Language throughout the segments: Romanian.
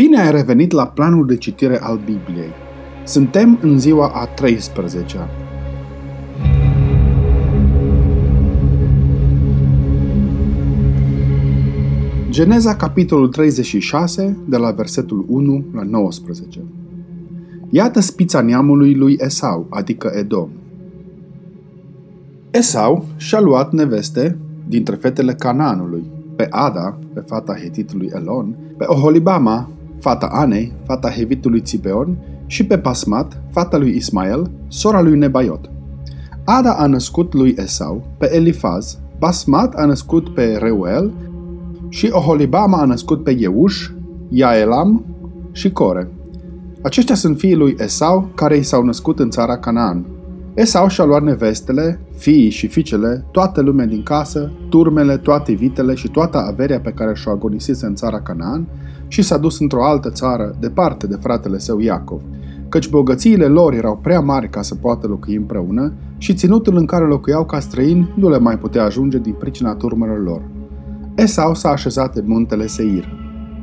Bine ai revenit la planul de citire al Bibliei. Suntem în ziua a 13-a. Geneza, capitolul 36, de la versetul 1 la 19. Iată spița neamului lui Esau, adică Edom. Esau și-a luat neveste dintre fetele Canaanului, pe Ada, pe fata hetitului Elon, pe Oholibama, fata Anei, fata hevitului Țibeon, și pe Pasmat, fata lui Ismael, sora lui Nebaiot. Ada a născut lui Esau pe Elifaz, Basmat a născut pe Reuel și Oholibama a născut pe Euș, Iaelam și Core. Aceștia sunt fiii lui Esau care i s-au născut în țara Canaan. Esau și-a luat nevestele, fiii și fiicele, toată lumea din casă, turmele, toate vitele și toată averea pe care și-o agonisise în țara Canaan și s-a dus într-o altă țară, departe de fratele său Iacov, căci bogățiile lor erau prea mari ca să poată locui împreună și ținutul în care locuiau ca străini nu le mai putea ajunge din pricina turmelor lor. Esau s-a așezat în muntele Seir.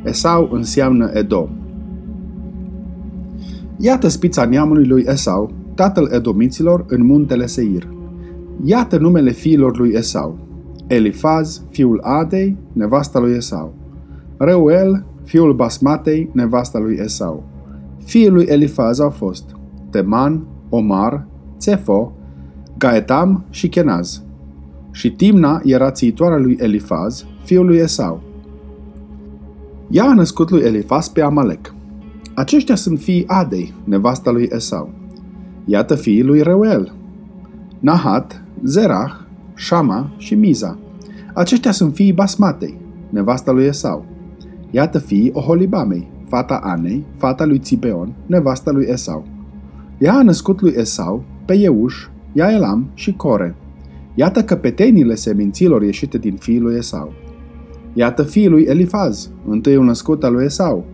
Esau înseamnă Edom. Iată spița neamului lui Esau, tatăl edomiților, în muntele Seir. Iată numele fiilor lui Esau. Elifaz, fiul Adei, nevasta lui Esau. Reuel, fiul Basmatei, nevasta lui Esau. Fiii lui Elifaz au fost Teman, Omar, Cefo, Gaetam și Kenaz. Și Timna era țiitoarea lui Elifaz, fiul lui Esau. Ea a născut lui Elifaz pe Amalek. Aceștia sunt fiii Adei, nevasta lui Esau. Iată fiii lui Reuel, Nahat, Zerah, Shama și Miza. Aceștia sunt fiii Basmatei, nevasta lui Esau. Iată fiii Oholibamei, fata Anei, fata lui Țibeon, nevasta lui Esau. Ea a născut lui Esau pe Euș, Iaelam și Core. Iată căpetenile seminților ieșite din fiii lui Esau. Iată fiii lui Elifaz, întâiul născut al lui Esau,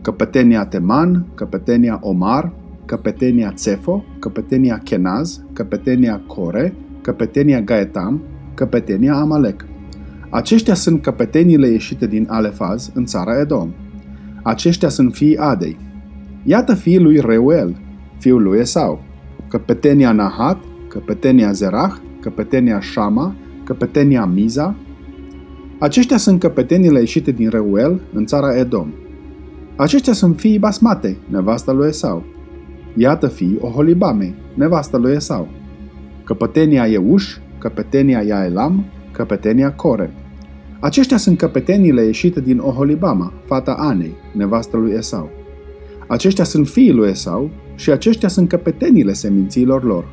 căpetenia Teman, căpetenia Omar, căpetenia Cefo, căpetenia Kenaz, căpetenia Core, căpetenia Gaetam, căpetenia Amalek. Aceștia sunt căpetenile ieșite din Alefaz în țara Edom. Aceștia sunt fiii Adei. Iată fiii lui Reuel, fiul lui Esau, căpetenia Nahat, căpetenia Zerah, căpetenia Shama, căpetenia Miza. Aceștia sunt căpetenile ieșite din Reuel în țara Edom. Aceștia sunt fiii Basmatei, nevasta lui Esau. Iată fiii Oholibamei, nevasta lui Esau. Căpetenia Euș, căpetenia Iaelam, căpetenia Core. Aceștia sunt căpetenile ieșite din Oholibama, fata Anei, nevastă lui Esau. Aceștia sunt fiii lui Esau și aceștia sunt căpetenile semințiilor lor.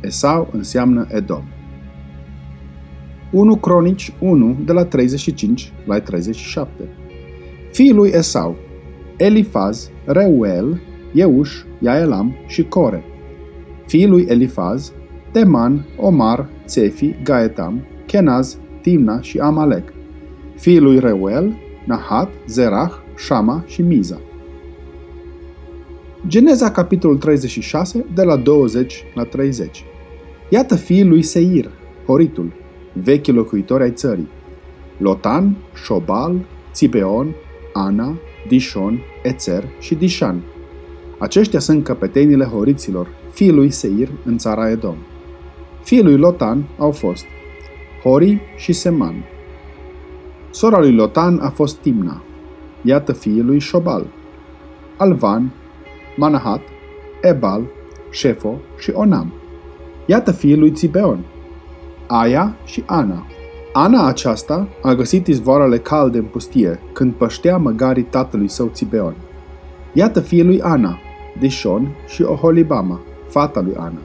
Esau înseamnă Edom. 1 Cronici 1 de la 35 la 37 Fiii lui Esau, Elifaz, Reuel, Euș, Iaelam și Core. Fiii lui Elifaz, Teman, Omar, Țefi, Gaetam, Kenaz, Timna și Amalek. Fiii lui Reuel, Nahat, Zerah, Shama și Miza. Geneza, capitolul 36, de la 20 la 30. Iată fiii lui Seir, Horitul, vechi locuitori ai țării. Lotan, Shobal, Țibeon, Ana, Dishon, Ețer și Dishan. Aceștia sunt căpetenile horiților, fiii lui Seir în țara Edom. Fiii lui Lotan au fost Hori și Seman. Sora lui Lotan a fost Timna. Iată fiii lui Shobal. Alvan, Manahat, Ebal, Shefo și Onam. Iată fiii lui Țibeon. Aia și Ana. Ana aceasta a găsit izvoarele calde în pustie, când păștea măgarii tatălui său Țibeon. Iată fiii lui Ana, Dishon și Oholibama, fata lui Ana.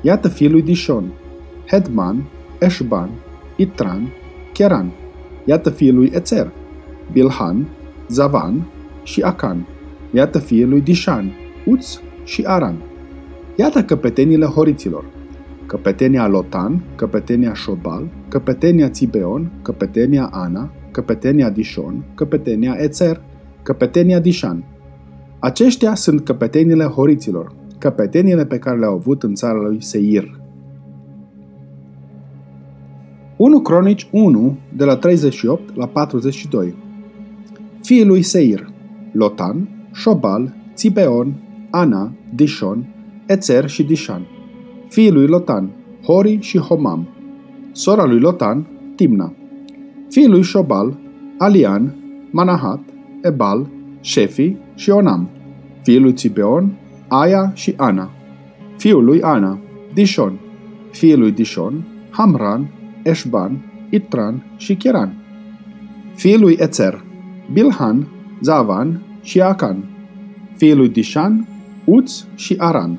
Iată fiii lui Dishon, Hedman, Eșban, Itran, Cheran. Iată fiii lui Ețer, Bilhan, Zavan și Acan. Iată fiii lui Dishan, Uț și Aran. Iată căpetenile horiților. Căpetenia Lotan, căpetenia Șobal, căpetenia Țibeon, căpetenia Ana, căpetenia Dishon, căpetenia Ețer, căpetenia Dishan. Aceștia sunt căpetenile horiților, căpetenile pe care le-au avut în țara lui Seir. 1 Cronici 1, de la 38 la 42 Fiii lui Seir, Lotan, Șobal, Țibeon, Ana, Dishon, Ețer și Dishan. Fiii lui Lotan, Hori și Homam. Sora lui Lotan, Timna. Fiii lui Șobal, Alian, Manahat, Ebal, Șefi și Onam. Fiii lui Țibeon, Aia și Ana. Fiul lui Ana, Dishon. Fiii lui Dishon, Hamran, Eșban, Itran și Cheran. Fiii lui Ețer, Bilhan, Zavan și Acan. Fiii lui Dishan, Uț și Aran.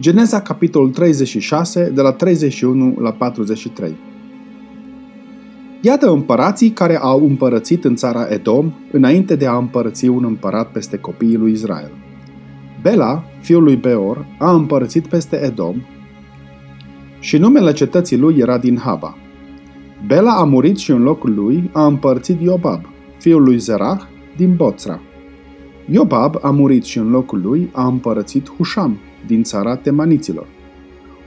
Geneza, capitolul 36, de la 31 la 43. Iată împărații care au împărățit în țara Edom înainte de a împărăți un împărat peste copiii lui Israel. Bela, fiul lui Beor, a împărățit peste Edom și numele cetății lui era din Haba. Bela a murit și în locul lui a împărțit Iobab, fiul lui Zerah, din Boțra. Iobab a murit și în locul lui a împărățit Husham, din țara temaniților.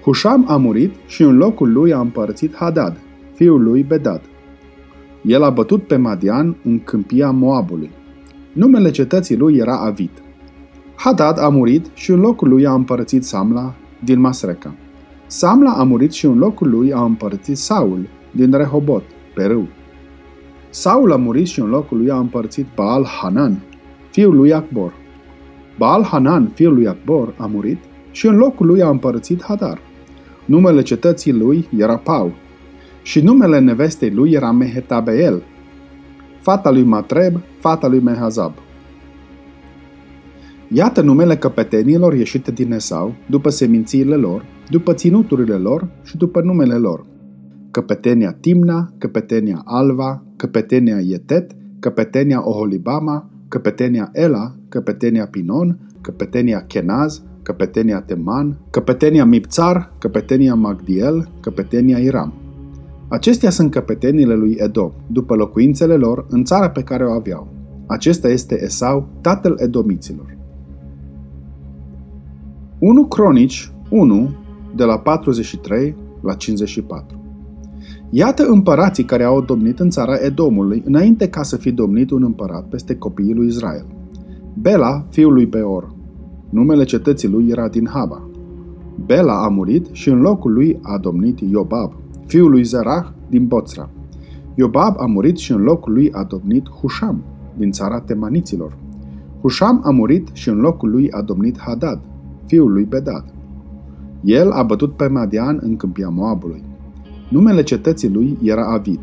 Husham a murit și în locul lui a împărțit Hadad, fiul lui Bedad. El a bătut pe Madian în câmpia Moabului. Numele cetății lui era Avit. Hadad a murit și în locul lui a împărățit Samla din Masreca. Samla a murit și în locul lui a împărțit Saul din Rehobot, pe râu. Saul a murit și în locul lui a împărțit Baal Hanan, fiul lui Akbor. Baal Hanan, fiul lui Akbor, a murit și în locul lui a împărțit Hadar. Numele cetății lui era Pau și numele nevestei lui era Mehetabeel, fata lui Matreb, fata lui Mehazab. Iată numele căpetenilor ieșite din Esau, după semințiile lor, după ținuturile lor și după numele lor. Căpetenia Timna, căpetenia Alva, căpetenia Ietet, căpetenia Oholibama, căpetenia Ela, căpetenia Pinon, căpetenia Kenaz, căpetenia Teman, căpetenia Mipțar, căpetenia Magdiel, căpetenia Iram. Acestea sunt căpetenile lui Edom, după locuințele lor, în țara pe care o aveau. Acesta este Esau, tatăl edomiților. 1 Cronici 1, de la 43 la 54 Iată împărații care au domnit în țara Edomului, înainte ca să fi domnit un împărat peste copiii lui Israel. Bela, fiul lui Beor. Numele cetății lui era din Haba. Bela a murit și în locul lui a domnit Iobab, fiul lui Zerah din Boțra. Iobab a murit și în locul lui a domnit Husham, din țara temaniților. Husham a murit și în locul lui a domnit Hadad, fiul lui Bedad. El a bătut pe Madian în câmpia Moabului. Numele cetății lui era Avid.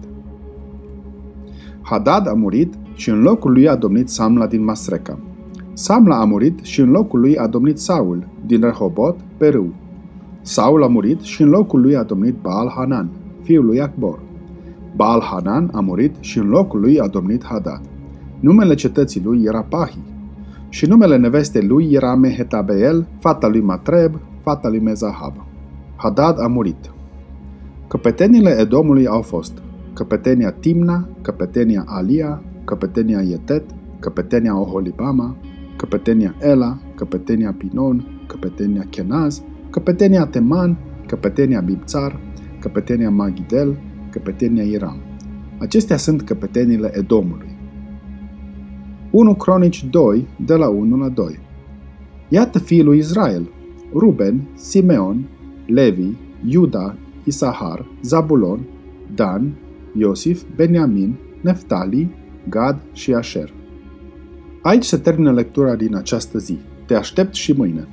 Hadad a murit și în locul lui a domnit Samla din Masreca. Samla a murit și în locul lui a domnit Saul din Rehobot pe râu. Saul a murit și în locul lui a domnit Baal Hanan, fiul lui Akbor. Baal Hanan a murit și în locul lui a domnit Hadad. Numele cetății lui era Pahi și numele nevestei lui era Mehetabeel, fata lui Matreb, fata lui Mezahab. Hadad a murit. Căpetenile Edomului au fost căpetenia Timna, căpetenia Alia, căpetenia Yetet, căpetenia Oholibama, căpetenia Ela, căpetenia Pinon, căpetenia Kenaz, căpetenia Teman, căpetenia Bibțar, căpetenia Magidel, căpetenia Iram. Acestea sunt căpetenile Edomului. 1 Cronici 2, de la 1 la 2 Iată fiul lui Israel, Ruben, Simeon, Levi, Iuda, Isahar, Zabulon, Dan, Iosif, Beniamin, Neftali, Gad și Asher. Aici se termină lectura din această zi. Te aștept și mâine.